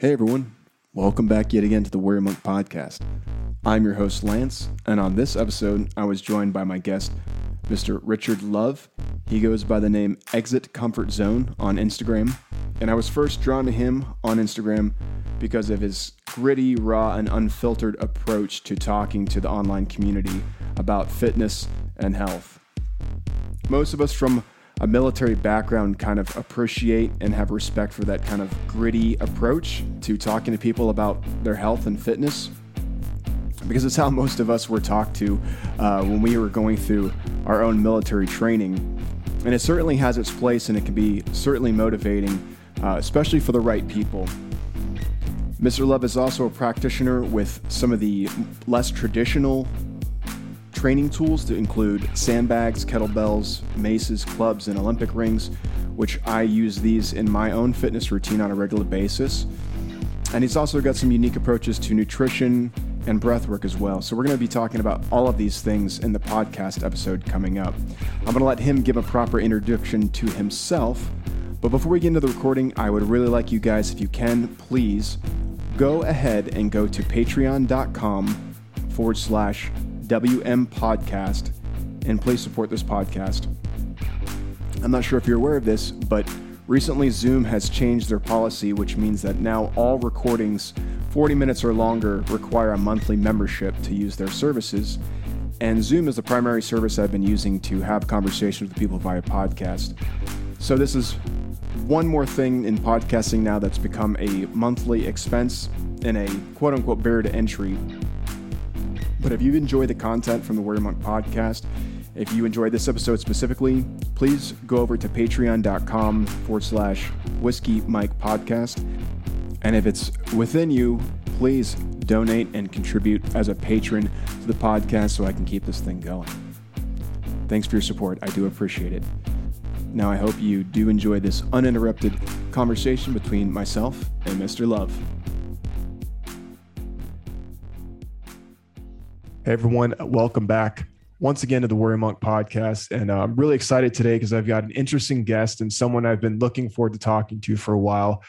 Hey everyone, welcome back yet again to the Warrior Monk podcast. I'm your host Lance, and on this episode, I was joined by my guest, Mr. Richard Love. He goes by the name Exit Comfort Zone on Instagram, and I was first drawn to him on Instagram because of his gritty, raw, and unfiltered approach to talking to the online community about fitness and health. Most of us from a military background kind of appreciate and have respect for that kind of gritty approach to talking to people about their health and fitness because it's how most of us were talked to uh, when we were going through our own military training. And it certainly has its place and it can be certainly motivating, uh, especially for the right people. Mr. Love is also a practitioner with some of the less traditional training tools to include sandbags, kettlebells, maces, clubs, and Olympic rings, which I use these in my own fitness routine on a regular basis. And he's also got some unique approaches to nutrition and breath work as well. So we're going to be talking about all of these things in the podcast episode coming up. I'm going to let him give a proper introduction to himself. But before we get into the recording, I would really like you guys, if you can, please go ahead and go to patreon.com forward slash WM Podcast, and please support this podcast. I'm not sure if you're aware of this, but recently Zoom has changed their policy, which means that now all recordings 40 minutes or longer require a monthly membership to use their services. And Zoom is the primary service I've been using to have conversations with people via podcast. So this is one more thing in podcasting now that's become a monthly expense and a quote unquote barrier to entry but if you enjoy the content from the Warrior Monk podcast, if you enjoyed this episode specifically, please go over to patreon.com forward slash whiskey mike podcast. And if it's within you, please donate and contribute as a patron to the podcast so I can keep this thing going. Thanks for your support. I do appreciate it. Now, I hope you do enjoy this uninterrupted conversation between myself and Mr. Love. Hey everyone, welcome back once again to the Warrior Monk podcast. And uh, I'm really excited today because I've got an interesting guest and someone I've been looking forward to talking to for a while.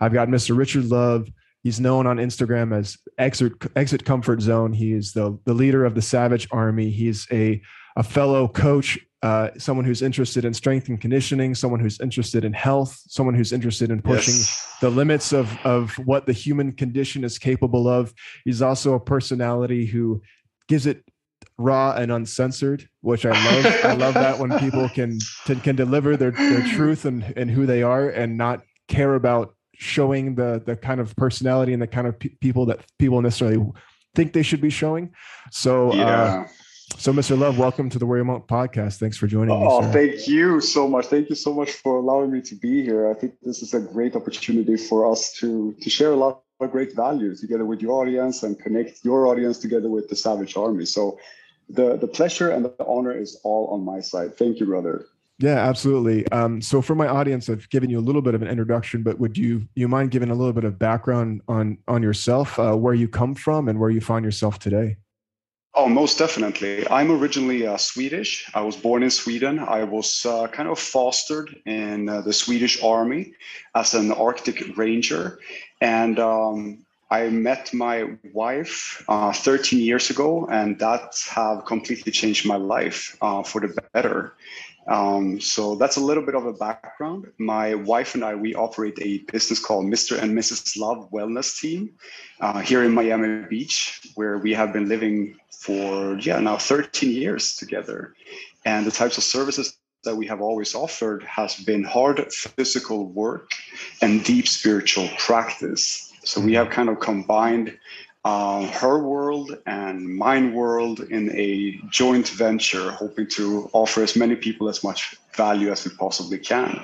I've got Mr. Richard Love. He's known on Instagram as Exit, Exit Comfort Zone. He is the, the leader of the Savage Army. He's a, a fellow coach, uh, someone who's interested in strength and conditioning, someone who's interested in health, someone who's interested in pushing yes. the limits of, of what the human condition is capable of. He's also a personality who gives it raw and uncensored, which I love. I love that when people can can, deliver their, their truth and, and who they are and not care about showing the the kind of personality and the kind of pe- people that people necessarily think they should be showing. So uh, yeah. Uh, so, Mr. Love, welcome to the Warrior Monk podcast. Thanks for joining oh, me. Oh, thank you so much. Thank you so much for allowing me to be here. I think this is a great opportunity for us to to share a lot a great value together with your audience and connect your audience together with the Savage Army. So the the pleasure and the honor is all on my side. Thank you, brother. Yeah, absolutely. Um, so for my audience, I've given you a little bit of an introduction, but would you you mind giving a little bit of background on on yourself, uh, where you come from, and where you find yourself today? Oh, most definitely. I'm originally uh, Swedish. I was born in Sweden. I was uh, kind of fostered in uh, the Swedish army as an Arctic ranger. And um, I met my wife uh, 13 years ago, and that have completely changed my life uh, for the better. Um, so that's a little bit of a background. My wife and I, we operate a business called Mr. and Mrs. Love Wellness Team uh, here in Miami Beach, where we have been living for, yeah, now 13 years together. And the types of services that we have always offered has been hard physical work and deep spiritual practice. So we have kind of combined uh, her world and mine world in a joint venture, hoping to offer as many people as much value as we possibly can.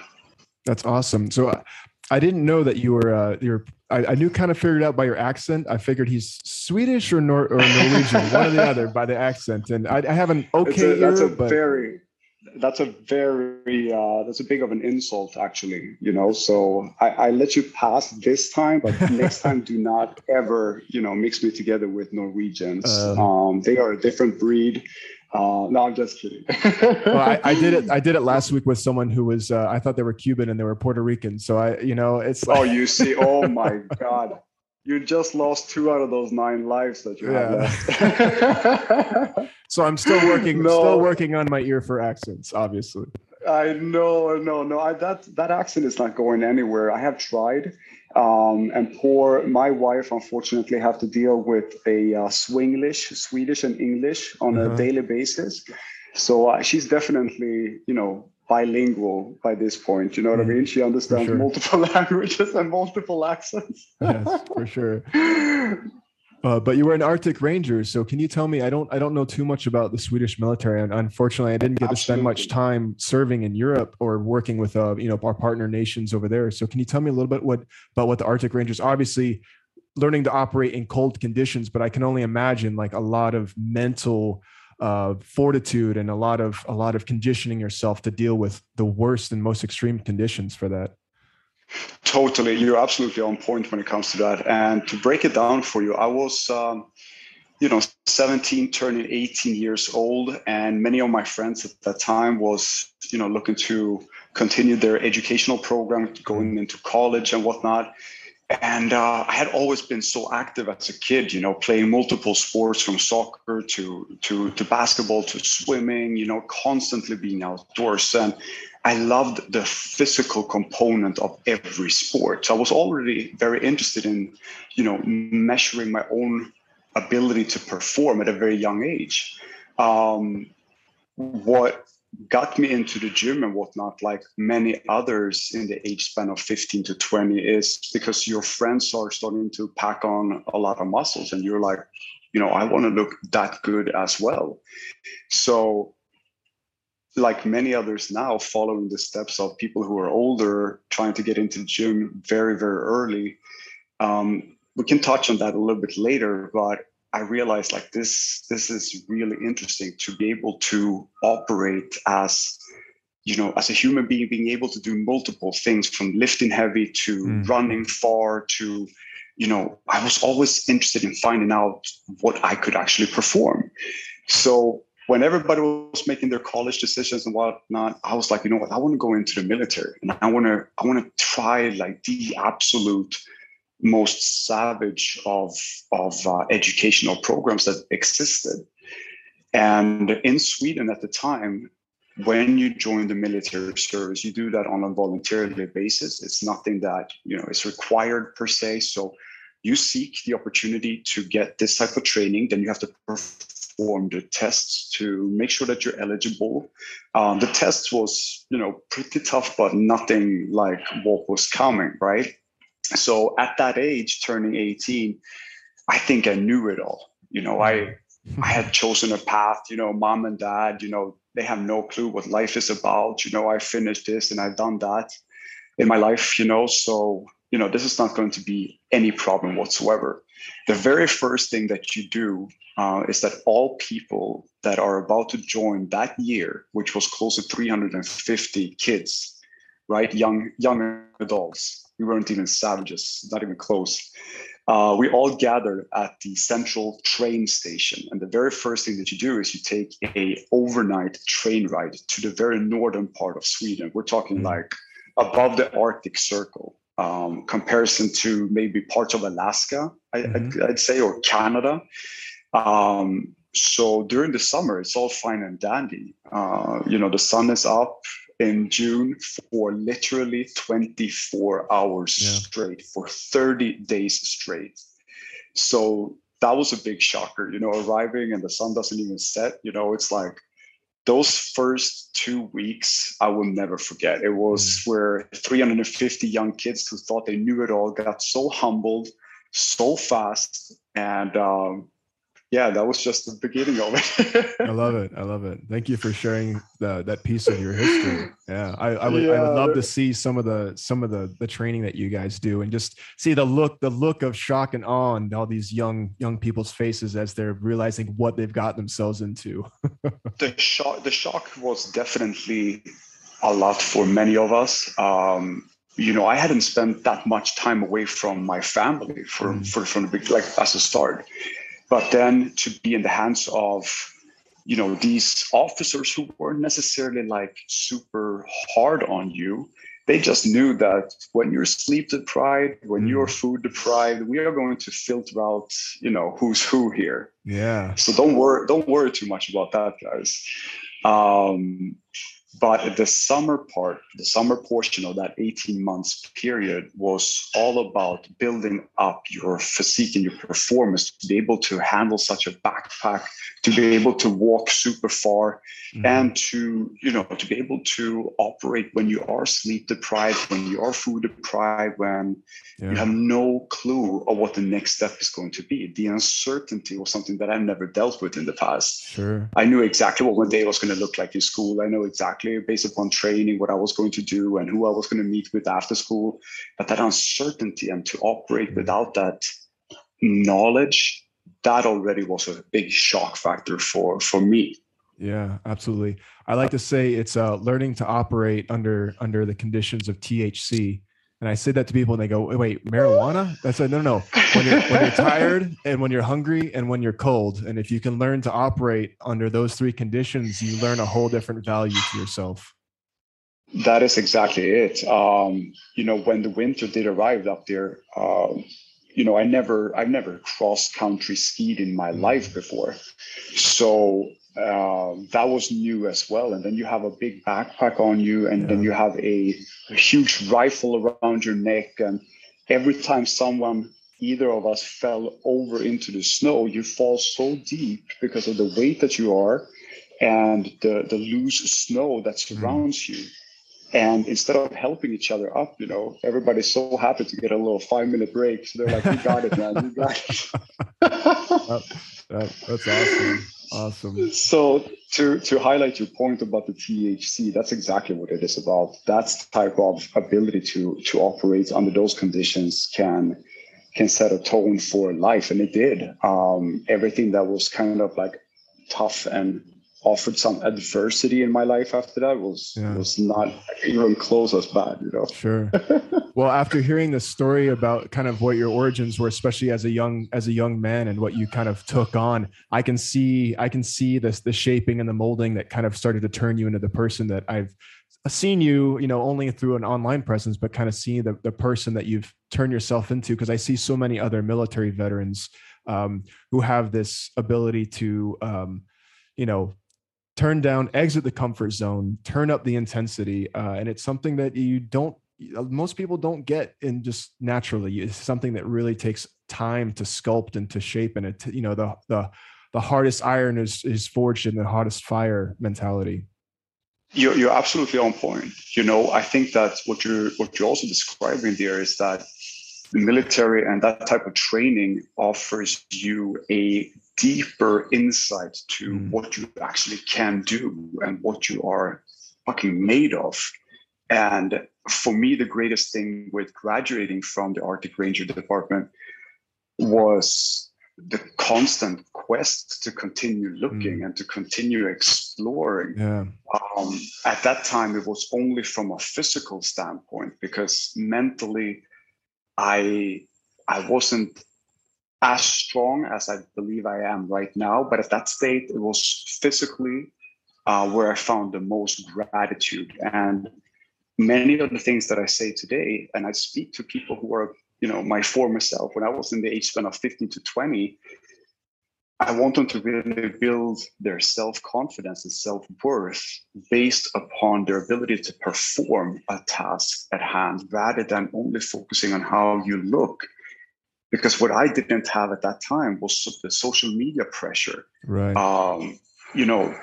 That's awesome. So uh, I didn't know that you were uh, you're. I, I, knew kind of figured out by your accent. I figured he's Swedish or, Nor- or Norwegian, one or the other, by the accent. And I, I have an okay. A, that's ear, a but... very that's a very uh, that's a big of an insult actually you know so I, I let you pass this time but next time do not ever you know mix me together with norwegians uh, um, they are a different breed Uh, no, I'm just kidding. well, I, I, did it. I did it last week with someone who was. Uh, I thought they were Cuban and they were Puerto Rican. So I, you know, it's. Like... Oh, you see. Oh my God, you just lost two out of those nine lives that you yeah. have left. so I'm still working. No. Still working on my ear for accents, obviously. I know, no, no. I, that that accent is not going anywhere. I have tried, um, and poor my wife unfortunately have to deal with a uh, Swinglish, Swedish and English on uh-huh. a daily basis. So uh, she's definitely, you know, bilingual by this point. You know what mm, I mean? She understands sure. multiple languages and multiple accents. yes, for sure. Uh, but you were an Arctic Ranger, so can you tell me? I don't, I don't know too much about the Swedish military, and unfortunately, I didn't get Absolutely. to spend much time serving in Europe or working with, uh, you know, our partner nations over there. So, can you tell me a little bit what about what the Arctic Rangers? Obviously, learning to operate in cold conditions, but I can only imagine like a lot of mental uh, fortitude and a lot of a lot of conditioning yourself to deal with the worst and most extreme conditions for that. Totally, you're absolutely on point when it comes to that. And to break it down for you, I was, um, you know, 17, turning 18 years old, and many of my friends at that time was, you know, looking to continue their educational program, going into college and whatnot. And uh, I had always been so active as a kid, you know, playing multiple sports from soccer to to to basketball to swimming, you know, constantly being outdoors. And I loved the physical component of every sport. So I was already very interested in, you know, measuring my own ability to perform at a very young age. Um, what got me into the gym and whatnot, like many others in the age span of 15 to 20, is because your friends are starting to pack on a lot of muscles and you're like, you know, I want to look that good as well. So like many others now, following the steps of people who are older, trying to get into the gym very, very early. Um, we can touch on that a little bit later, but I realized like this, this is really interesting to be able to operate as, you know, as a human being, being able to do multiple things from lifting heavy to mm. running far to, you know, I was always interested in finding out what I could actually perform. So when everybody was making their college decisions and whatnot, I was like, you know what, I want to go into the military and I want to, I want to try like the absolute most savage of of uh, educational programs that existed. And in Sweden at the time, when you join the military service, you do that on a voluntarily basis. It's nothing that you know is required per se. So you seek the opportunity to get this type of training, then you have to perform perform the tests to make sure that you're eligible. Um, the test was, you know, pretty tough, but nothing like what was coming, right? So at that age, turning 18, I think I knew it all. You know, I I had chosen a path. You know, mom and dad, you know, they have no clue what life is about. You know, I finished this and I've done that in my life. You know, so you know, this is not going to be any problem whatsoever. The very first thing that you do uh, is that all people that are about to join that year, which was close to 350 kids, right, young young adults, we weren't even savages, not even close. Uh, we all gathered at the central train station, and the very first thing that you do is you take a overnight train ride to the very northern part of Sweden. We're talking mm-hmm. like above the Arctic Circle um, comparison to maybe parts of Alaska, I, mm-hmm. I'd, say, or Canada. Um, so during the summer, it's all fine and dandy. Uh, you know, the sun is up in June for literally 24 hours yeah. straight, for 30 days straight. So that was a big shocker, you know, arriving and the sun doesn't even set. You know, it's like those first two weeks I will never forget. It was mm. where 350 young kids who thought they knew it all got so humbled so fast and um, yeah, that was just the beginning of it. I love it. I love it. Thank you for sharing the, that piece of your history. Yeah, I, I would. Yeah. I would love to see some of the some of the the training that you guys do, and just see the look the look of shock and awe on all these young young people's faces as they're realizing what they've got themselves into. the shock the shock was definitely a lot for many of us. Um, you know, I hadn't spent that much time away from my family for, mm. for from the big like as a start but then to be in the hands of you know these officers who weren't necessarily like super hard on you. They just knew that when you're sleep deprived when mm. you're food deprived we are going to filter out you know who's who here. Yeah. So don't worry don't worry too much about that guys. Um, but the summer part, the summer portion of that 18 months period was all about building up your physique and your performance to be able to handle such a backpack, to be able to walk super far, mm-hmm. and to, you know, to be able to operate when you are sleep deprived, when you are food deprived, when yeah. you have no clue of what the next step is going to be. The uncertainty was something that I've never dealt with in the past. Sure. I knew exactly what one day was going to look like in school. I know exactly based upon training what I was going to do and who I was going to meet with after school. But that uncertainty and to operate without that knowledge, that already was a big shock factor for for me. Yeah, absolutely. I like to say it's uh, learning to operate under under the conditions of THC and I say that to people and they go, wait, marijuana? I said, no, no, no. When you're, when you're tired and when you're hungry and when you're cold. And if you can learn to operate under those three conditions, you learn a whole different value to yourself. That is exactly it. Um, you know, when the winter did arrive up there, um, you know, I never, I've never cross country skied in my life before. So uh, that was new as well. And then you have a big backpack on you, and yeah. then you have a, a, huge rifle around your neck. And every time someone, either of us, fell over into the snow, you fall so deep because of the weight that you are and the, the loose snow that mm. surrounds mm. you. And instead of helping each other up, you know, everybody's so happy to get a little five minute break. So they're like, "You got it, man! You got it." that, that's awesome. Awesome. So to to highlight your point about the THC, that's exactly what it is about. That's type of ability to to operate under those conditions can can set a tone for life, and it did. Um, everything that was kind of like tough and offered some adversity in my life after that was yeah. was not even close as bad you know? Sure. Well after hearing the story about kind of what your origins were especially as a young as a young man and what you kind of took on i can see i can see this the shaping and the molding that kind of started to turn you into the person that i've seen you you know only through an online presence but kind of seeing the, the person that you've turned yourself into. Because i see so many other military veterans um, who have this ability to um, you know turn down, exit the comfort zone, turn up the intensity. Uh, and it's something that you don't, uh, most people don't get in just naturally. It's something that really takes time to sculpt and to shape. And it, you know, the, the, the hardest iron is, is forged in the hottest fire mentality. You're, you're absolutely on point. You know, I think that what you're, what you're also describing there is that the military and that type of training offers you a deeper insight to mm. what you actually can do and what you are fucking made of. And for me, the greatest thing with graduating from the Arctic Ranger Department was the constant quest to continue looking mm. and to continue exploring. Yeah. Um, at that time, it was only from a physical standpoint because mentally, I I wasn't as strong as I believe I am right now. But at that state, it was physically uh, where I found the most gratitude. And many of the things that I say today, and I speak to people who are, you know, my former self, when I was in the age span of 15 to 20, I want them to really build their self confidence and self worth based upon their ability to perform a task at hand rather than only focusing on how you look because what I didn't have at that time was the social media pressure. Right. Um, you know,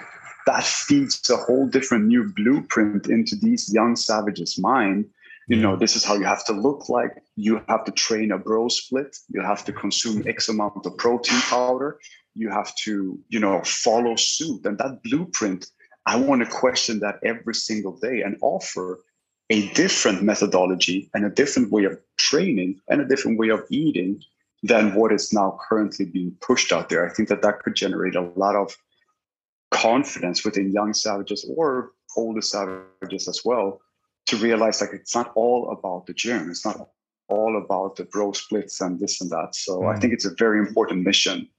that feeds a whole different new blueprint into these young savages' mind. You know, this is how you have to look like. You have to train a bro split. You have to consume X amount of protein powder. You have to, you know, follow suit. And that blueprint, I want to question that every single day and offer a different methodology and a different way of training and a different way of eating than what is now currently being pushed out there. I think that that could generate a lot of confidence within young savages or older savages as well to realize like it's not all about the gym. It's not all about the bro splits and this and that. So mm. I think it's a very important mission.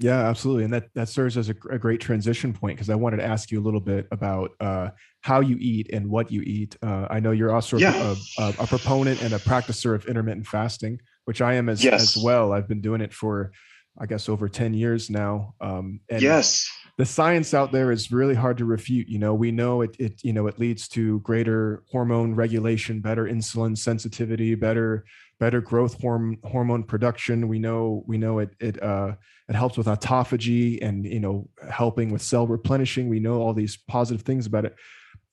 Yeah, absolutely, and that that serves as a, a great transition point because I wanted to ask you a little bit about uh, how you eat and what you eat. Uh, I know you're also yeah. a, a, a, proponent and a practicer of intermittent fasting, which I am as yes. as well. I've been doing it for, I guess, over ten years now. Um, and yes, the science out there is really hard to refute. You know, we know it. It you know it leads to greater hormone regulation, better insulin sensitivity, better better growth horm- hormone production. We know we know it it uh, it helps with autophagy and you know helping with cell replenishing. We know all these positive things about it.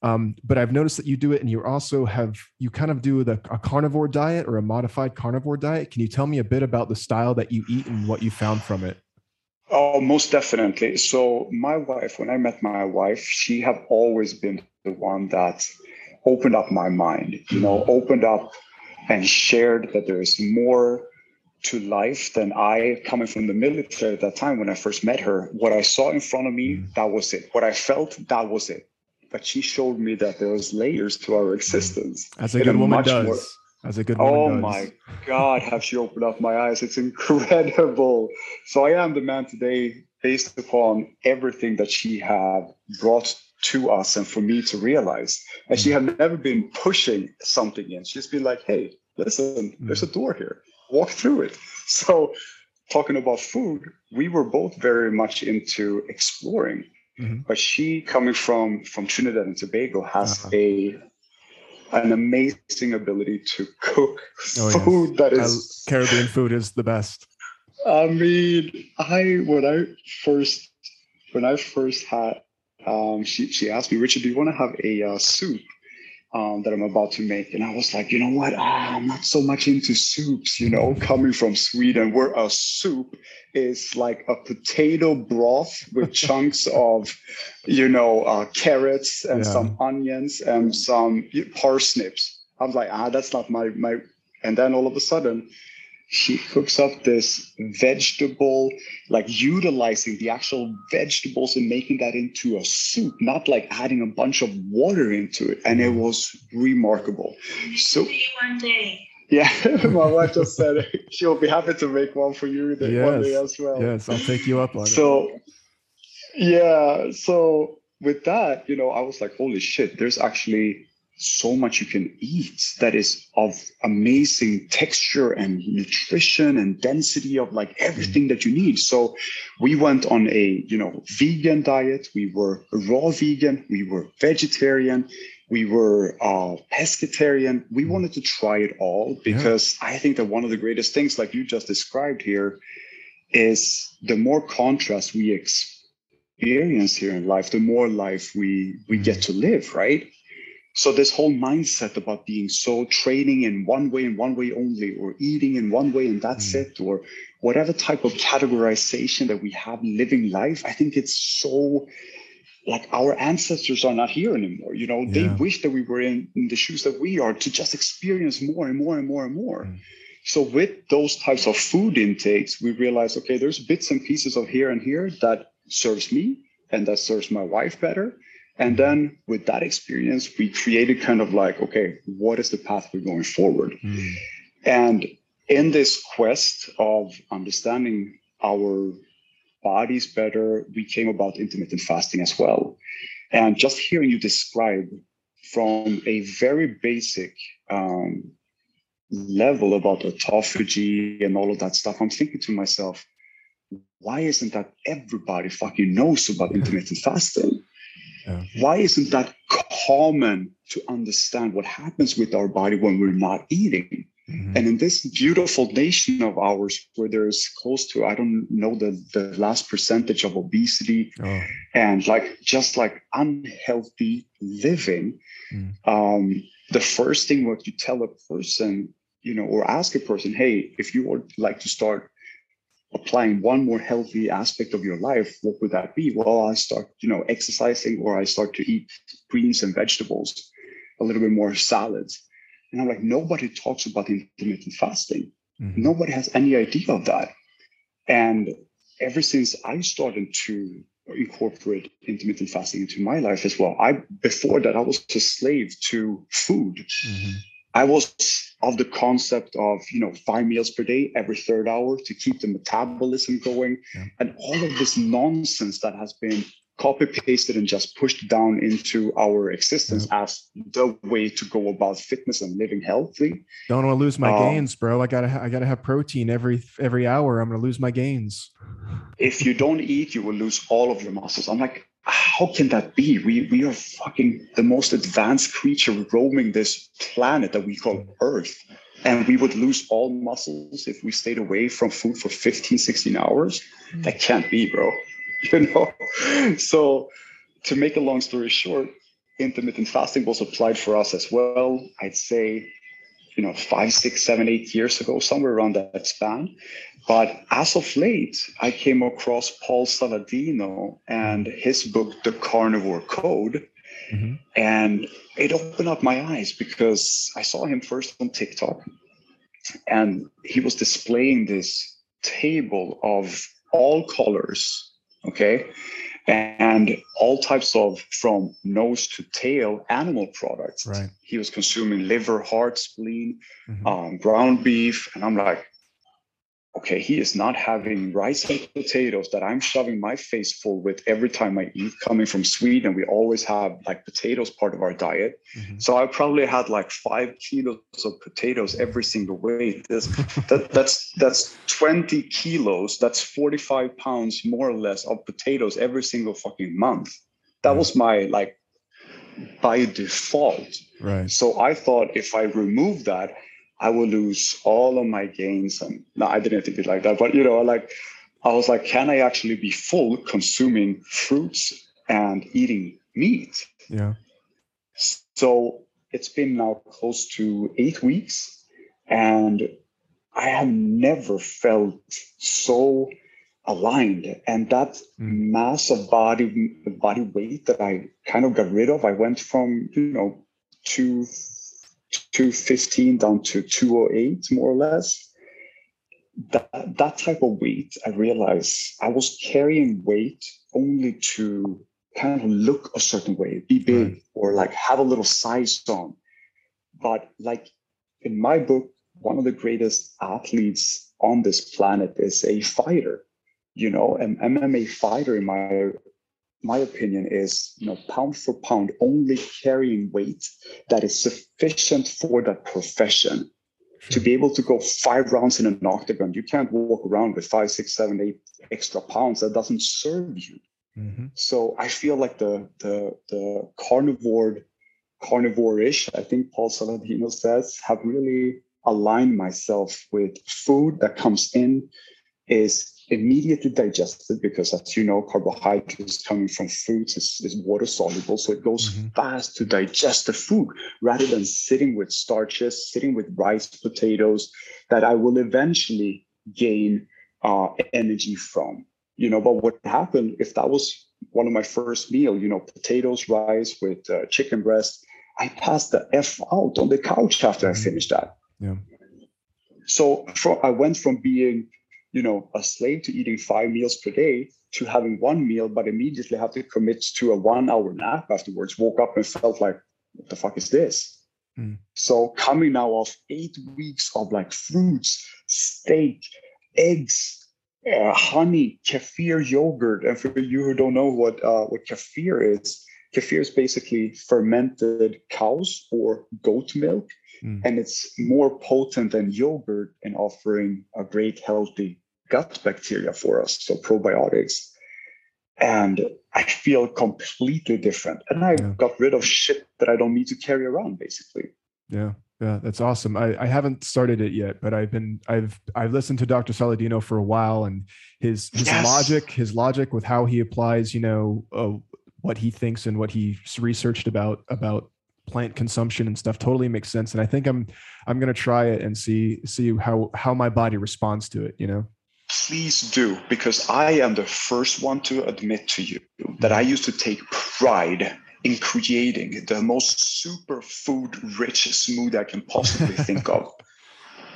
Um, but I've noticed that you do it, and you also have you kind of do the a carnivore diet or a modified carnivore diet. Can you tell me a bit about the style that you eat and what you found from it? Oh, most definitely. So my wife, when I met my wife, she have always been the one that opened up my mind. You know, opened up and shared that there is more to life than I, coming from the military at that time when I first met her. What I saw in front of me, mm. that was it. What I felt, that was it. But she showed me that there was layers to our existence. As a good woman does. More, As a good woman oh does. my God, have she opened up my eyes? It's incredible. So I am the man today based upon everything that she had brought to us and for me to realize. And she mm. had never been pushing something in. She's been like, hey, listen, there's a mm. door here. Walk through it. So talking about food, we were both very much into exploring. Mm-hmm. But she coming from from Trinidad and Tobago has uh-huh. a an amazing ability to cook oh, food yes. that is Caribbean food is the best. I mean, I when I first when I first had um, she she asked me, Richard, do you want to have a uh, soup um, that I'm about to make? And I was like, you know what? Ah, I'm not so much into soups. You know, coming from Sweden, where a soup is like a potato broth with chunks of, you know, uh, carrots and yeah. some onions and some parsnips. I was like, ah, that's not my my. And then all of a sudden, she cooks up this vegetable, like utilizing the actual vegetables and making that into a soup, not like adding a bunch of water into it. And it was remarkable. So one day. Yeah, my wife just said she'll be happy to make one for you yes. one day as well. Yes, I'll take you up on so, it. So, yeah, so with that, you know, I was like, holy shit, there's actually so much you can eat that is of amazing texture and nutrition and density of like everything that you need. So we went on a you know vegan diet. We were raw vegan. We were vegetarian. We were uh, pescatarian. We mm. wanted to try it all because yeah. i think that one of the greatest things like you just described here is the more contrast we experience here in life the more life we we get to live right so this whole mindset about being so training in one way and one way only, or eating in one way and that's mm. it, or whatever type of categorization that we have living life, I think it's so like our ancestors are not here anymore. You know, yeah. they wish that we were in, in, the shoes that we are to just experience more and more and more and more. Mm. So with those types of food intakes, we realize, okay, there's bits and pieces of here and here that serves me and that serves my wife better and then with that experience, we created kind of like, okay, what is the path we're going forward? Mm. And in this quest of understanding our bodies better, we came about intermittent fasting as well. And just hearing you describe from a very basic um, level about autophagy and all of that stuff, I'm thinking to myself, why isn't that everybody fucking knows about intermittent fasting? Yeah. Why isn't that common to understand what happens with our body when we're not eating? Mm-hmm. And in this beautiful nation of ours, where there's close to, I don't know the, the last percentage of obesity oh. and like just like unhealthy living, mm. um, the first thing what you tell a person, you know, or ask a person, hey, if you would like to start applying one more healthy aspect of your life, what would that be? Well, I start, you know, exercising or I start to eat greens and vegetables, a little bit more salads. And I'm like, nobody talks about intermittent fasting. Mm-hmm. Nobody has any idea of that. And ever since I started to incorporate intermittent fasting into my life as well, I before that I was a slave to food. Mm-hmm. I was of the concept of you know five meals per day every third hour to keep the metabolism going, yeah. and all of this nonsense that has been copy pasted and just pushed down into our existence yeah. as the way to go about fitness and living healthy. Don't want to lose my um, gains, bro. I gotta I gotta have protein every every hour. I'm gonna lose my gains. If you don't eat, you will lose all of your muscles. I'm like, how can that be? We we are fucking the most advanced creature roaming this planet that we call Earth. And we would lose all muscles if we stayed away from food for 15, 16 hours. Hmm. That can't be, bro. You know? So to make a long story short, intermittent fasting was applied for us as well. I'd say, you know, five, six, seven, eight years ago, somewhere around that span. But as of late, I came across Paul Saladino and his book, The Carnivore Code. Mm-hmm. And it opened up my eyes because I saw him first on TikTok and he was displaying this table of all colors, okay, and all types of from nose to tail animal products. Right. He was consuming liver, heart, spleen, mm-hmm. um, ground beef, and I'm like, okay, he is not having rice and potatoes that I'm shoving my face full with every time I eat. Coming from Sweden, we always have like potatoes part of our diet. Mm-hmm. So I probably had like five kilos of potatoes every single way. This, that, that's that's 20 kilos. That's 45 pounds more or less of potatoes every single fucking month. That mm-hmm. was my like by default. Right. So I thought if I remove that, I will lose all of my gains. And no, I didn't think it like that, but you know, like I was like, can I actually be full consuming fruits and eating meat? Yeah. So it's been now close to eight weeks, and I have never felt so aligned. And that mm. mass of body body weight that I kind of got rid of, I went from you know two 215 down to 208 more or less that that type of weight i realized i was carrying weight only to kind of look a certain way be big right. or like have a little size on but like in my book one of the greatest athletes on this planet is a fighter you know an mma fighter in my my opinion is you know pound for pound only carrying weight that is sufficient for that profession to be able to go five rounds in an octagon. You can't walk around with five six seven eight extra pounds. That doesn't serve you. Mm-hmm. so i feel like the the the carnivore carnivore-ish i think paul saladino says have really aligned myself with food that comes in is immediately digested because as you know carbohydrates coming from foods is, is water soluble so it goes mm-hmm. fast to digest the food rather than sitting with starches sitting with rice potatoes that i will eventually gain uh, energy from you know but what happened if that was one of my first meal you know potatoes rice with uh, chicken breast i passed the f out on the couch after mm-hmm. i finished that yeah so for, i went from being you know, a slave to eating five meals per day to having one meal, but immediately have to commit to a one hour nap afterwards, woke up and felt like, what the fuck is this? Mm. So coming now off eight weeks of like fruits, steak, eggs, uh, honey, kefir yogurt. And for you who don't know what uh, what kefir is, kefir is basically fermented cows or goat milk, mm. and it's more potent than yogurt in offering a great healthy gut bacteria for us, so probiotics. And I feel completely different. And I yeah. got rid of shit that I don't need to carry around, basically. Yeah. Yeah, that's awesome. I, I haven't started it yet, but I've been I've I've listened to Dr. Saladino for a while, and his his yes. logic his logic with how he applies, you know, uh, what he thinks and what he's researched about about plant consumption and stuff totally makes sense. And I think I'm I'm gonna try it and see see how how my body responds to it. You know please do because i am the first one to admit to you that i used to take pride in creating the most super food rich smoothie i can possibly think of.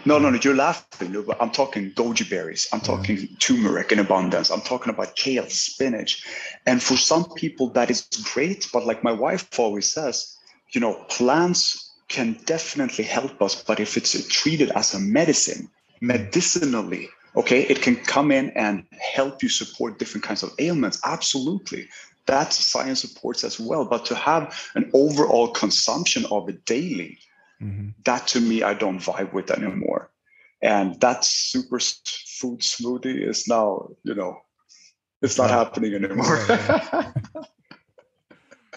No no no you're laughing. But i'm talking goji berries. I'm talking yeah. turmeric in abundance. I'm talking about kale spinach. And for some people that is great but like my wife always says you know plants can definitely help us, but if it's treated as a medicine, mm. medicinally, okay, it can come in and help you support different kinds of ailments. Absolutely. That science supports as well. But to have an overall consumption of it daily, mm-hmm. that to me, I don't vibe with anymore. And that super food smoothie is now, you know, it's not happening anymore.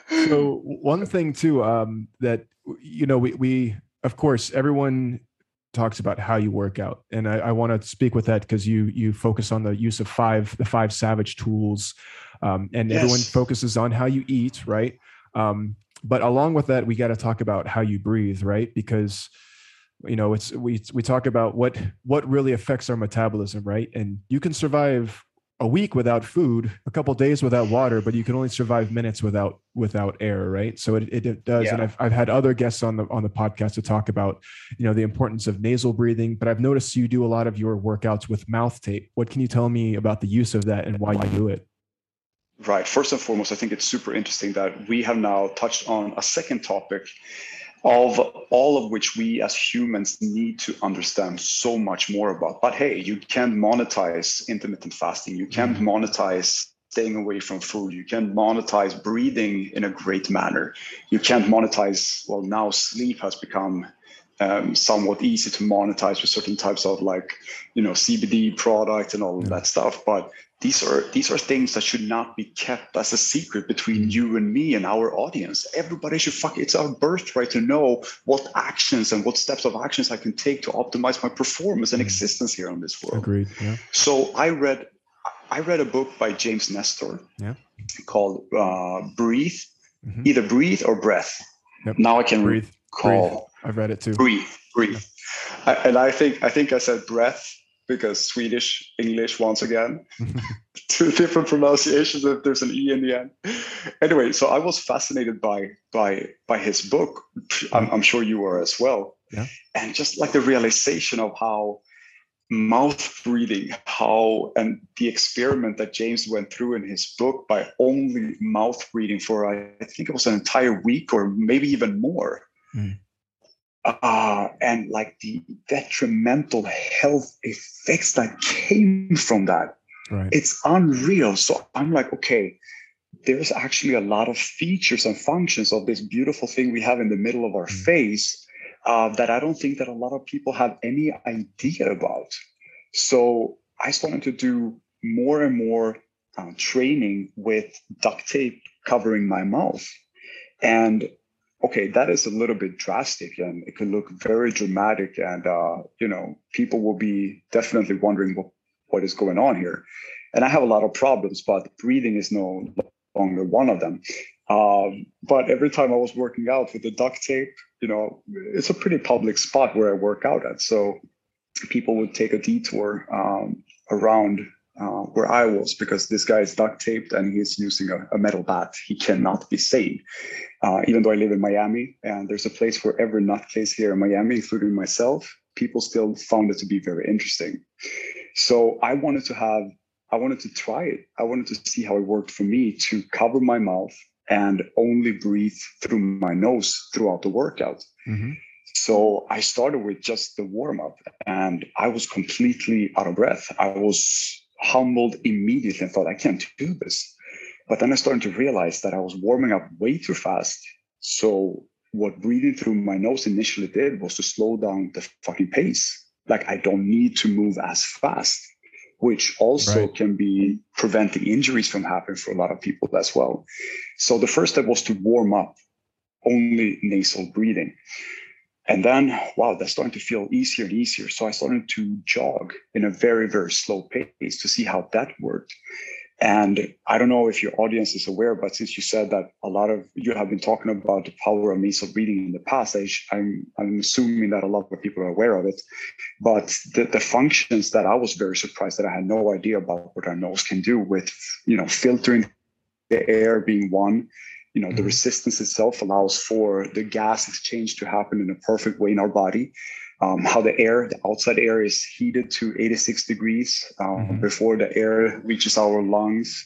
so one thing too um, that you know we we of course everyone talks about how you work out. And i, I want to speak with that because you you focus on the use of five the five savage tools. Um, and yes. everyone focuses on how you eat right? Um, but along with that we got to talk about how you breathe right? Because you know it's we we talk about what what really affects our metabolism right? And you can survive a week without food, a couple days without water, but you can only survive minutes without without air, right? So it, it, it does. Yeah. And I've I've had other guests on the on the podcast to talk about, you know, the importance of nasal breathing. But I've noticed you do a lot of your workouts with mouth tape. What can you tell me about the use of that and why you do it? Right. First and foremost, I think it's super interesting that we have now touched on a second topic of all of which we as humans need to understand so much more about. But hey, you can't monetize intermittent fasting. You can't mm-hmm. monetize staying away from food. You can't monetize breathing in a great manner. You can't monetize, well, now sleep has become um, somewhat easy to monetize with certain types of like, you know, CBD product and all of that stuff. But these are these are things that should not be kept as a secret between you and me and our audience. Everybody should fuck it's our birthright to know what actions and what steps of actions I can take to optimize my performance and mm. existence here on this world. Agreed. Yeah. So I read I read a book by James Nestor yeah. called uh, Breathe, mm-hmm. either Breathe or Breath. Yep. Now I can breathe. Call. I've read it too. Breathe, breathe. I, and I think I think I said breath because Swedish, English, once again, two different pronunciations. If there's an e in the end. Anyway, so I was fascinated by by by his book. I'm, I'm sure you were as well. Yeah. And just like the realization of how mouth breathing, how and the experiment that James went through in his book by only mouth breathing for I think it was an entire week or maybe even more. Mm uh, and like the detrimental health effects that came from that. Right. It's unreal. So I'm like, okay, there's actually a lot of features and functions of this beautiful thing we have in the middle of our mm. face uh, that I don't think that a lot of people have any idea about. So I started to do more and more uh, training with duct tape covering my mouth. And okay, that is a little bit drastic and it can look very dramatic. And, uh, you know, people will be definitely wondering what, what is going on here. And I have a lot of problems, but breathing is no longer one of them. Um, but every time I was working out with the duct tape, you know, it's a pretty public spot where I work out at. So people would take a detour um, around uh, where I was because this guy is duct taped and he's using a, a metal bat. He cannot be sane. Uh, even though I live in Miami and there's a place for every nutcase here in Miami, including myself, people still found it to be very interesting. So I wanted to have, I wanted to try it. I wanted to see how it worked for me to cover my mouth and only breathe through my nose throughout the workout. Mm-hmm. So I started with just the warm up and I was completely out of breath. I was humbled immediately and thought, I can't do this. But then I started to realize that I was warming up way too fast. So what breathing through my nose initially did was to slow down the fucking pace. Like I don't need to move as fast, which also right. can be preventing injuries from happening for a lot of people as well. So the first step was to warm up only nasal breathing. And then, wow, that's starting to feel easier and easier. So I started to jog in a very, very slow pace to see how that worked. And I don't know if your audience is aware, but since you said that a lot of you have been talking about the power of nasal breathing in the past, I am I'm assuming that a lot of people are aware of it. But the, the functions that I was very surprised that I had no idea about what our nose can do with, you know, filtering the air being one, you know, mm-hmm. the resistance itself allows for the gas exchange to happen in a perfect way in our body. Um, how the air, the outside air is heated to 86 degrees um, mm-hmm. before the air reaches our lungs.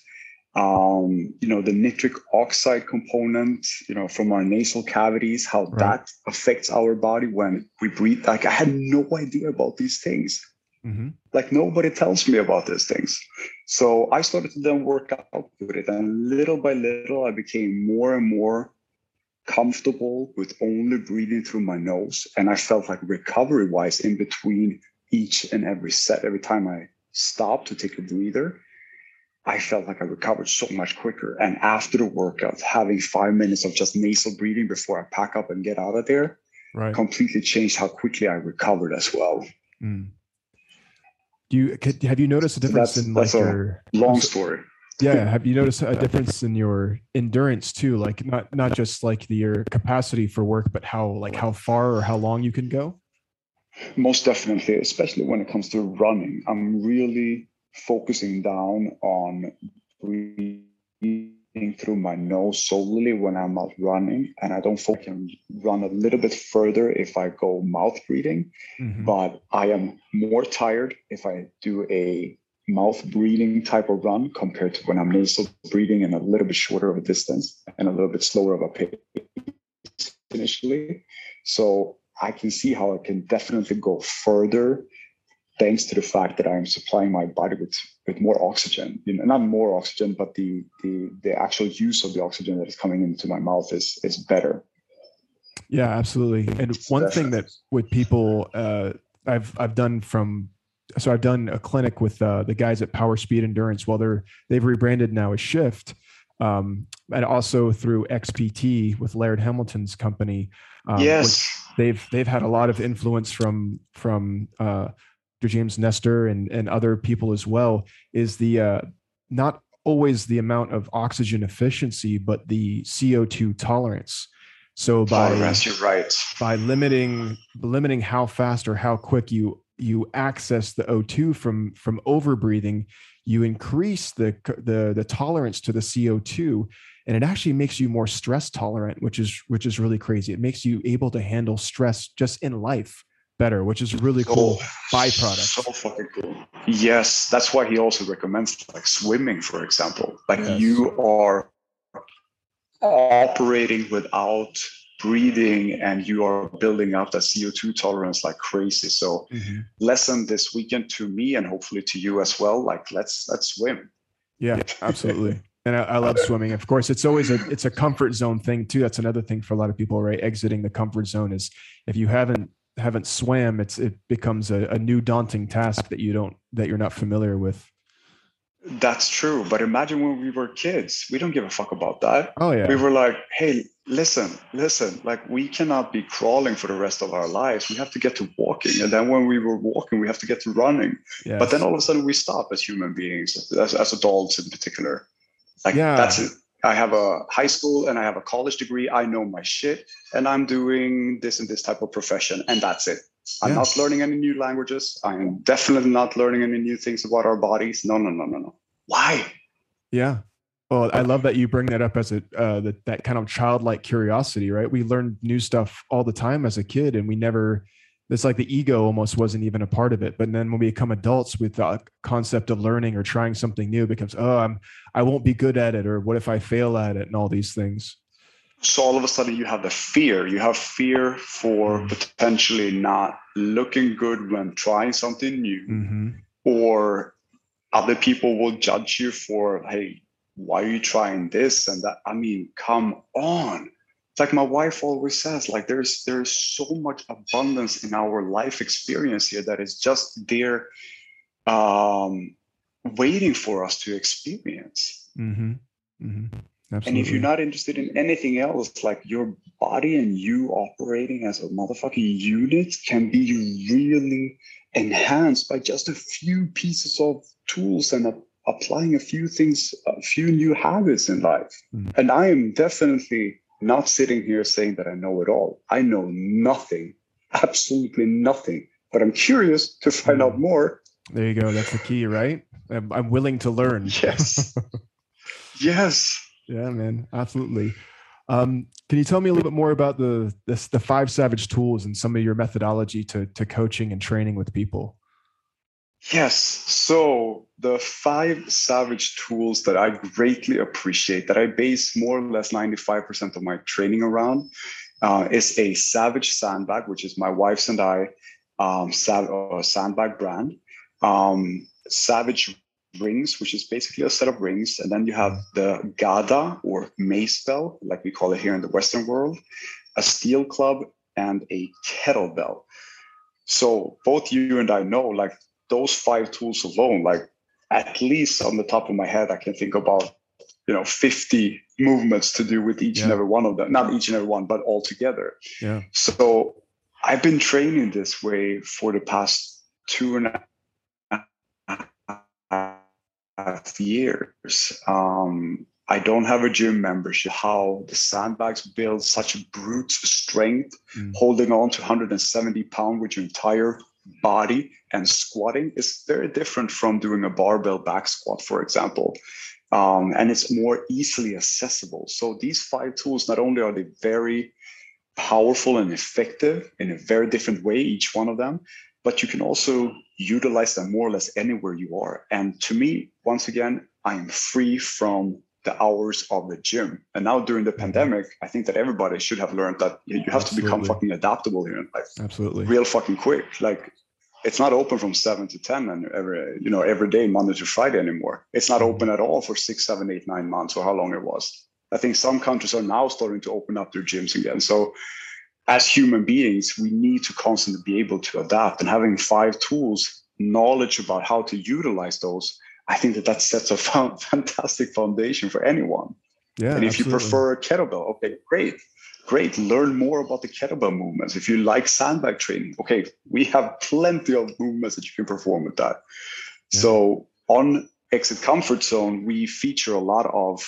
um, you know, the nitric oxide component, you know, from our nasal cavities, how right. that affects our body when we breathe. Like I had no idea about these things. Mm-hmm. Like nobody tells me about these things. So I started to then work out with it. And little by little, I became more and more comfortable with only breathing through my nose. And I felt like recovery wise in between each and every set, every time I stopped to take a breather, I felt like I recovered so much quicker. And after the workout, having five minutes of just nasal breathing before I pack up and get out of there right. completely changed how quickly I recovered as well. Mm. Do you have you noticed a difference that's, in like your long story? Yeah, have you noticed a difference in your endurance too? Like not not just like the, your capacity for work, but how like how far or how long you can go? Most definitely, especially when it comes to running. I'm really focusing down on breathing through my nose solely when I'm out running. And I don't focus can run a little bit further if I go mouth breathing, mm-hmm. but I am more tired if I do a mouth breathing type of run compared to when I'm nasal breathing and a little bit shorter of a distance and a little bit slower of a pace initially. So I can see how I can definitely go further thanks to the fact that I'm supplying my body with, with more oxygen. You know, not more oxygen, but the, the the actual use of the oxygen that is coming into my mouth is is better. Yeah, absolutely. And one thing that with people uh, I've I've done from so I've done a clinic with uh, the guys at Power Speed Endurance. Well, they're they've rebranded now as Shift, um, and also through XPT with Laird Hamilton's company. Um, yes, they've they've had a lot of influence from from uh, James Nestor and and other people as well. Is the uh, not always the amount of oxygen efficiency, but the CO two tolerance. So by tolerance, you're right. By limiting limiting how fast or how quick you you access the O2 from from overbreathing, you increase the the the tolerance to the CO2 and it actually makes you more stress tolerant which is which is really crazy. It makes you able to handle stress just in life better which is really cool byproduct so fucking cool. Yes that's why he also recommends like swimming for example. Like yes. you are operating without breathing and you are building up that CO2 tolerance like crazy. So mm-hmm. lesson this weekend to me and hopefully to you as well. Like let's let's swim. Yeah, absolutely. and I, I, love swimming. Of course, it's always a it's a comfort zone thing too. That's another thing for a lot of people, right? Exiting the comfort zone is if you haven't haven't swam, it's it becomes a, a new daunting task that you don't that you're not familiar with. That's true. But imagine when we were kids, we don't give a fuck about that. Oh, yeah. We were like, hey, listen, listen, like we cannot be crawling for the rest of our lives. We have to get to walking. And then when we were walking, we have to get to running. Yes. But then all of a sudden we stop as human beings, as, as adults in particular. Like yeah. that's it. I have a high school and I have a college degree. I know my shit and I'm doing this and this type of profession. And that's it. I'm yeah. not learning any new languages. I am definitely not learning any new things about our bodies. No, no, no, no, no. Why? Yeah. Well, I love that you bring that up as a uh, that that kind of childlike curiosity, right? We learn new stuff all the time as a kid, and we never. It's like the ego almost wasn't even a part of it. But then when we become adults, with the concept of learning or trying something new becomes, oh, I'm I won't be good at it, or what if I fail at it, and all these things so all of a sudden you have the fear you have fear for mm-hmm. potentially not looking good when trying something new mm-hmm. or other people will judge you for hey why are you trying this and that i mean come on it's like my wife always says like there's there's so much abundance in our life experience here that is just there um waiting for us to experience mm-hmm. mm-hmm. Absolutely. And if you're not interested in anything else, like your body and you operating as a motherfucking unit can be really enhanced by just a few pieces of tools and a, applying a few things, a few new habits in life. Mm. And I am definitely not sitting here saying that I know it all. I know nothing, absolutely nothing, but I'm curious to find mm. out more. There you go. That's the key, right? I'm, I'm willing to learn. Yes. yes. Yeah, man, absolutely. Um, can you tell me a little bit more about the this, the five savage tools and some of your methodology to to coaching and training with people? Yes. So the five savage tools that I greatly appreciate, that I base more or less 95% of my training around, uh, is a Savage sandbag, which is my wife's and I um, sav- uh, sandbag brand. Um, Savage rings, which is basically a set of rings, and then you have the Gada or mace bell, like we call it here in the Western world, a steel club, and a kettlebell. So both you and I know, like those five tools alone, like at least on the top of my head, I can think about you know 50 movements to do with each yeah. and every one of them. Not each and every one, but all together. Yeah. So I've been training this way for the past two and a half years. Um, I don't have a gym membership. How the sandbags build such brute strength, mm. holding on to 170 pound with your entire body and squatting is very different from doing a barbell back squat, for example. Um, and it's more easily accessible. So these five tools, not only are they very powerful and effective in a very different way, each one of them, but you can also utilize them more or less anywhere you are. And to me, once again, I am free from the hours of the gym. And now during the mm-hmm. pandemic, I think that everybody should have learned that you have Absolutely. to become fucking adaptable here in life. Absolutely. Real fucking quick. Like it's not open from seven to ten and every you know every day Monday to Friday anymore. It's not open at all for six, seven, eight, nine months or how long it was. I think some countries are now starting to open up their gyms again. So as human beings, we need to constantly be able to adapt and having five tools, knowledge about how to utilize those I think that that sets a fantastic foundation for anyone. Yeah, and if absolutely. you prefer a kettlebell, okay, great, great. Learn more about the kettlebell movements. If you like sandbag training, okay, we have plenty of movements that you can perform with that. Yeah. So on Exit Comfort Zone, we feature a lot of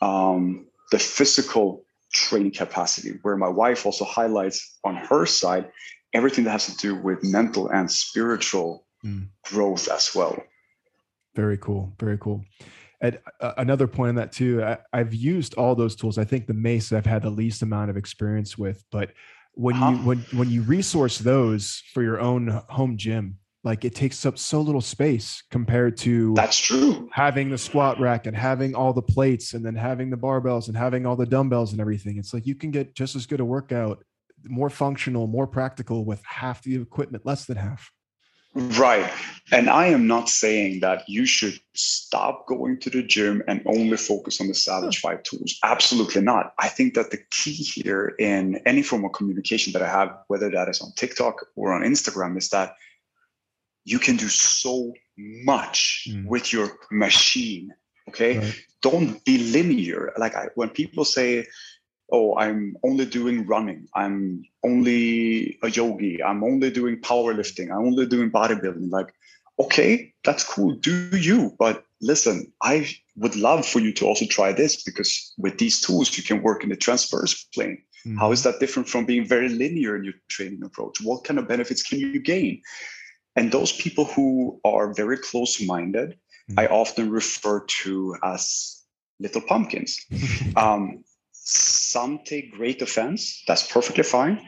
um, the physical training capacity, where my wife also highlights on her side everything that has to do with mental and spiritual mm. growth as well. Very cool. Very cool. And uh, another point on that too, I, have used all those tools. I think the Mace I've had the least amount of experience with, but when uh-huh. you when when you resource those for your own home gym, like it takes up so little space compared to that's true having the squat rack and having all the plates and then having the barbells and having all the dumbbells and everything. It's like you can get just as good a workout, more functional, more practical with half the equipment, less than half. Right. And I am not saying that you should stop going to the gym and only focus on the Savage Five tools. Absolutely not. I think that the key here in any form of communication that I have, whether that is on TikTok or on Instagram, is that you can do so much mm. with your machine. Okay. Right. Don't be linear. Like I, when people say, oh, I'm only doing running. I'm only a yogi. I'm only doing powerlifting. I'm only doing bodybuilding. Like, okay, that's cool. Do you? But listen, I would love for you to also try this because with these tools, you can work in the transverse plane. Mm-hmm. How is that different from being very linear in your training approach? What kind of benefits can you gain? And those people who are very close minded, mm-hmm. I often refer to as little pumpkins. um, some take great offense. That's perfectly fine.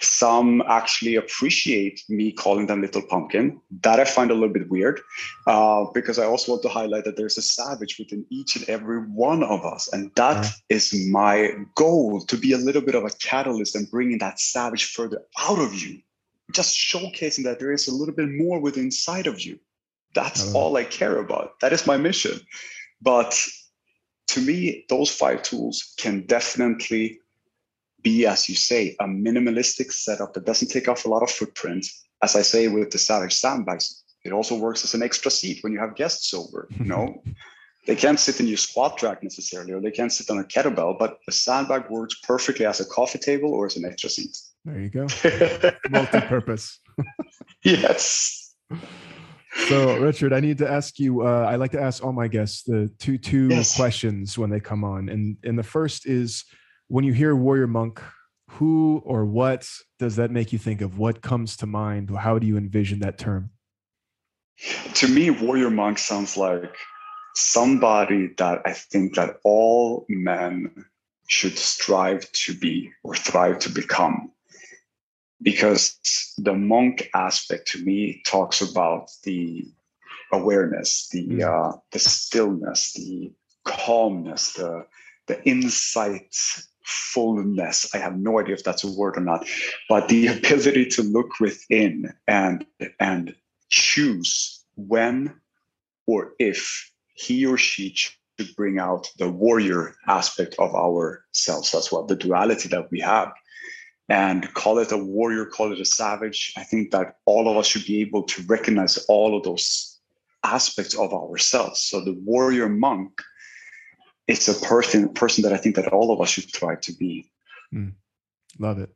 Some actually appreciate me calling them little pumpkin. That I find a little bit weird uh, because I also want to highlight that there's a savage within each and every one of us. And that is my goal to be a little bit of a catalyst and bringing that savage further out of you. Just showcasing that there is a little bit more within inside of you. That's all I care about. That is my mission. But to me, those five tools can definitely be, as you say, a minimalistic setup that doesn't take off a lot of footprint. As I say with the Savage sandbags, it also works as an extra seat when you have guests over. You know, they can't sit in your squat rack necessarily, or they can't sit on a kettlebell, but the sandbag works perfectly as a coffee table or as an extra seat. There you go. Multi-purpose. yes. So, Richard, I need to ask you. Uh, I like to ask all my guests the two two yes. questions when they come on, and and the first is, when you hear warrior monk, who or what does that make you think of? What comes to mind? How do you envision that term? To me, warrior monk sounds like somebody that I think that all men should strive to be or thrive to become because the monk aspect to me talks about the awareness, the mm. uh, the stillness, the calmness, the the insight fullness. I have no idea if that's a word or not, but the ability to look within and and choose when or if he or she should bring out the warrior aspect of ourselves as well, the duality that we have. And call it a warrior, call it a savage. I think that all of us should be able to recognize all of those aspects of ourselves. So the warrior monk is a person person that I think that all of us should try to be. Mm, love it.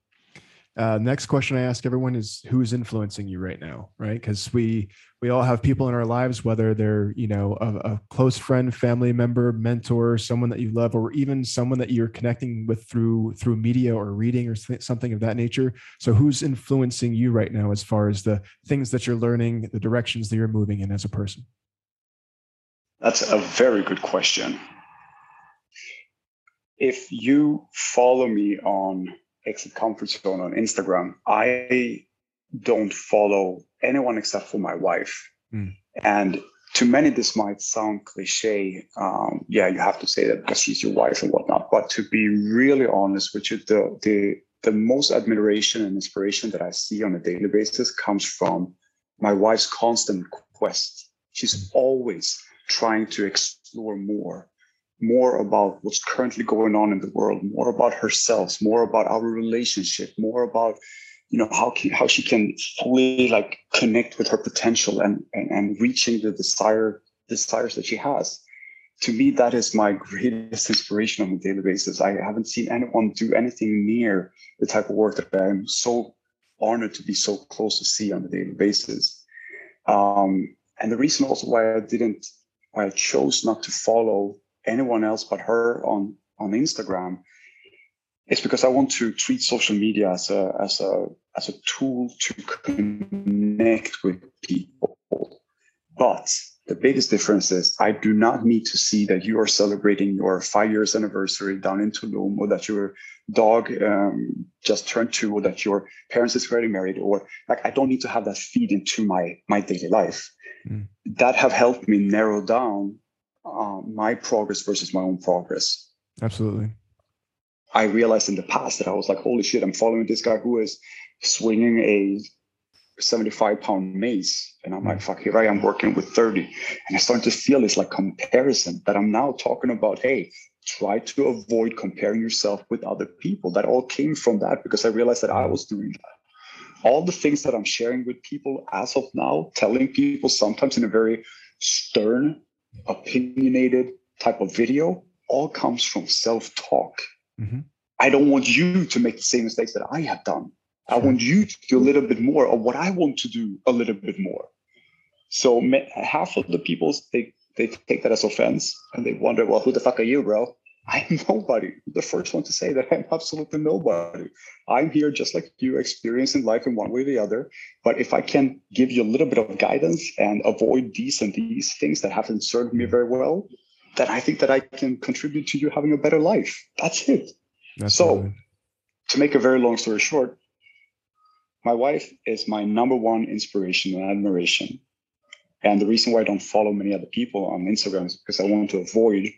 Uh, next question I ask everyone is who's influencing you right now, right? Because we we all have people in our lives, whether they're you know a, a, close friend, family member, mentor, someone that you love, or even someone that you're connecting with through through media or reading or something of that nature. So who's influencing you right now as far as the things that you're learning, the directions that you're moving in as a person? That's a very good question. If you follow me on exit comfort zone on Instagram, I don't follow anyone except for my wife. Mm. And to many, this might sound cliche. Um, yeah, you have to say that because she's your wife and whatnot. But to be really honest with you, the the the most admiration and inspiration that I see on a daily basis comes from my wife's constant quest. She's mm. always trying to explore more more about what's currently going on in the world, more about herself, more about our relationship, more about you know how can, how she can fully like connect with her potential and, and and reaching the desire desires that she has. To me, that is my greatest inspiration on a daily basis. I haven't seen anyone do anything near the type of work that I'm so honored to be so close to see on a daily basis. Um, and the reason also why I didn't, why I chose not to follow anyone else but her on on Instagram it's because I want to treat social media as a as a as a tool to connect with people. But the biggest difference is I do not need to see that you are celebrating your five years anniversary down in Tulum, or that your dog um, just turned two, or that your parents is getting married, or like I don't need to have that feed into my my daily life. Mm. That have helped me narrow down um, my progress versus my own progress. Absolutely. I realized in the past that I was like, holy shit, I'm following this guy who is swinging a 75 pound mace. And I'm like, fuck, here I am working with 30. And I started to feel this like comparison that I'm now talking about, hey, try to avoid comparing yourself with other people. That all came from that because I realized that I was doing that. All the things that I'm sharing with people as of now, telling people sometimes in a very stern opinionated type of video all comes from self-talk. Mm-hmm. I don't want you to make the same mistakes that I have done. I want you to do a little bit more of what I want to do a little bit more. So half of the people they they take that as offense and they wonder, well, who the fuck are you, bro? I'm nobody. The first one to say that I'm absolutely nobody. I'm here just like you, experiencing life in one way or the other. But if I can give you a little bit of guidance and avoid these and these things that haven't served me very well, then I think that I can contribute to you having a better life. That's it. That's so, to make a very long story short, my wife is my number one inspiration and admiration. And the reason why I don't follow many other people on Instagram is because I want to avoid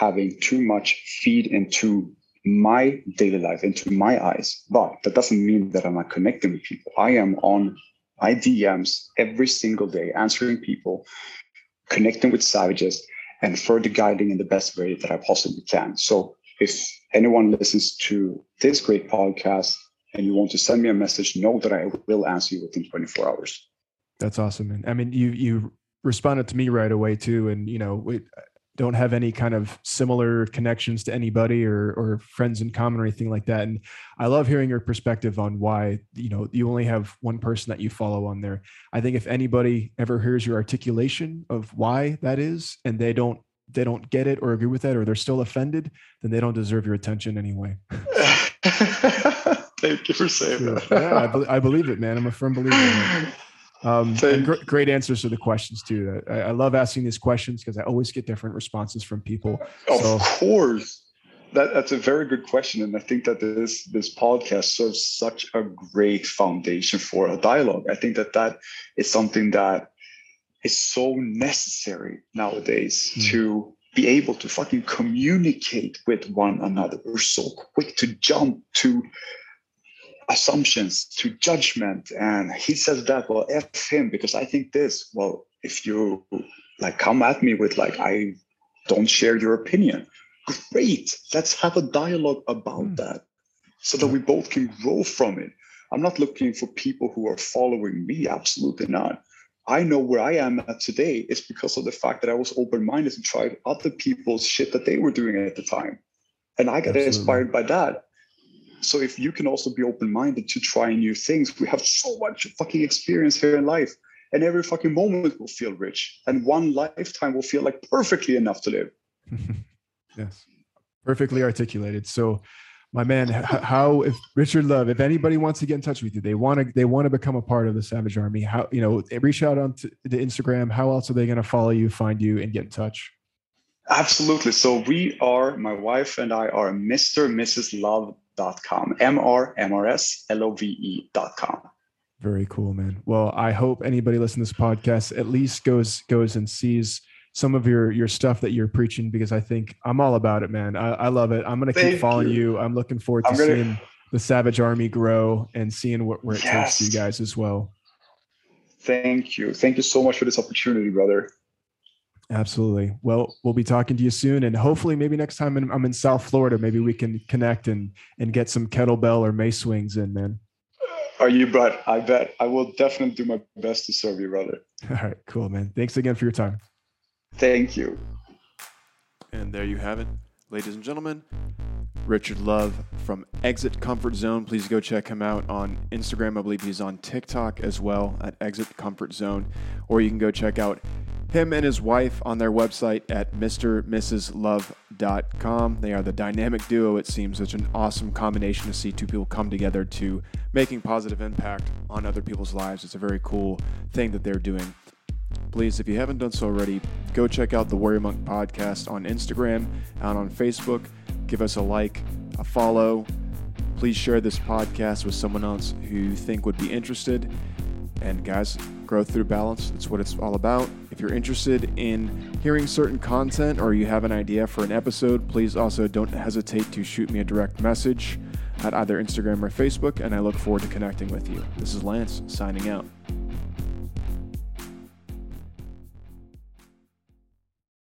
having too much feed into my daily life, into my eyes. But that doesn't mean that I'm not connecting with people. I am on my DMs every single day, answering people, connecting with savages, and further guiding in the best way that I possibly can. So if anyone listens to this great podcast and you want to send me a message, know that I will answer you within 24 hours. That's awesome, And I mean, you you responded to me right away too, and you know, don't have any kind of similar connections to anybody or or friends in common or anything like that. And i love hearing your perspective on why you know you only have one person that you follow on there. I think if anybody ever hears your articulation of why that is and they don't they don't get it or agree with that or they're still offended then they don't deserve your attention anyway. Thank you for saying that. yeah I, be- I, believe it man. I'm a firm believer um, gr- great answers to the questions too. I, I love asking these questions because I always get different responses from people. Of so, course, that, that's a very good question, and I think that this this podcast serves such a great foundation for a dialogue. I think that that is something that is so necessary nowadays mm. to be able to fucking communicate with one another. We're so quick to jump to assumptions, to judgment. And he says that, well, F him because I think this. Well, if you like come at me with like, I don't share your opinion, great. Let's have a dialogue about mm. that so that we both can grow from it. I'm not looking for people who are following me. Absolutely not. I know where I am at today is because of the fact that I was open minded and tried other people's shit that they were doing at the time. And I got Absolutely. inspired by that. So if you can also be open minded to try new things, we have so much fucking experience here in life. And every fucking moment will feel rich. And one lifetime will feel like perfectly enough to live. yes. Perfectly articulated. So my man how if richard love if anybody wants to get in touch with you they want to they want to become a part of the savage army how you know reach out on the instagram how else are they going to follow you find you and get in touch absolutely so we are my wife and i are mr mrs love.com m-r-m-r-s-l-o-v-e.com very cool man well i hope anybody listening to this podcast at least goes goes and sees some of your your stuff that you're preaching because I think I'm all about it, man. I, I love it. I'm gonna Thank keep following you. you. I'm looking forward to gonna... seeing the Savage Army grow and seeing what, where it yes. takes you guys as well. Thank you. Thank you so much for this opportunity, brother. Absolutely. Well, we'll be talking to you soon, and hopefully, maybe next time I'm in South Florida, maybe we can connect and and get some kettlebell or mace swings in, man. Are you, Brad? I bet I will definitely do my best to serve you, brother. All right, cool, man. Thanks again for your time. Thank you. And there you have it, ladies and gentlemen. Richard Love from Exit Comfort Zone. Please go check him out on Instagram. I believe he's on TikTok as well at Exit Comfort Zone. Or you can go check out him and his wife on their website at mrmrslove.com. They are the dynamic duo, it seems. Such an awesome combination to see two people come together to making positive impact on other people's lives. It's a very cool thing that they're doing please, if you haven't done so already, go check out the Warrior Monk podcast on Instagram and on Facebook. Give us a like, a follow. Please share this podcast with someone else who you think would be interested. And guys, growth through balance, that's what it's all about. If you're interested in hearing certain content or you have an idea for an episode, please also don't hesitate to shoot me a direct message at either Instagram or Facebook, and I look forward to connecting with you. This is Lance signing out.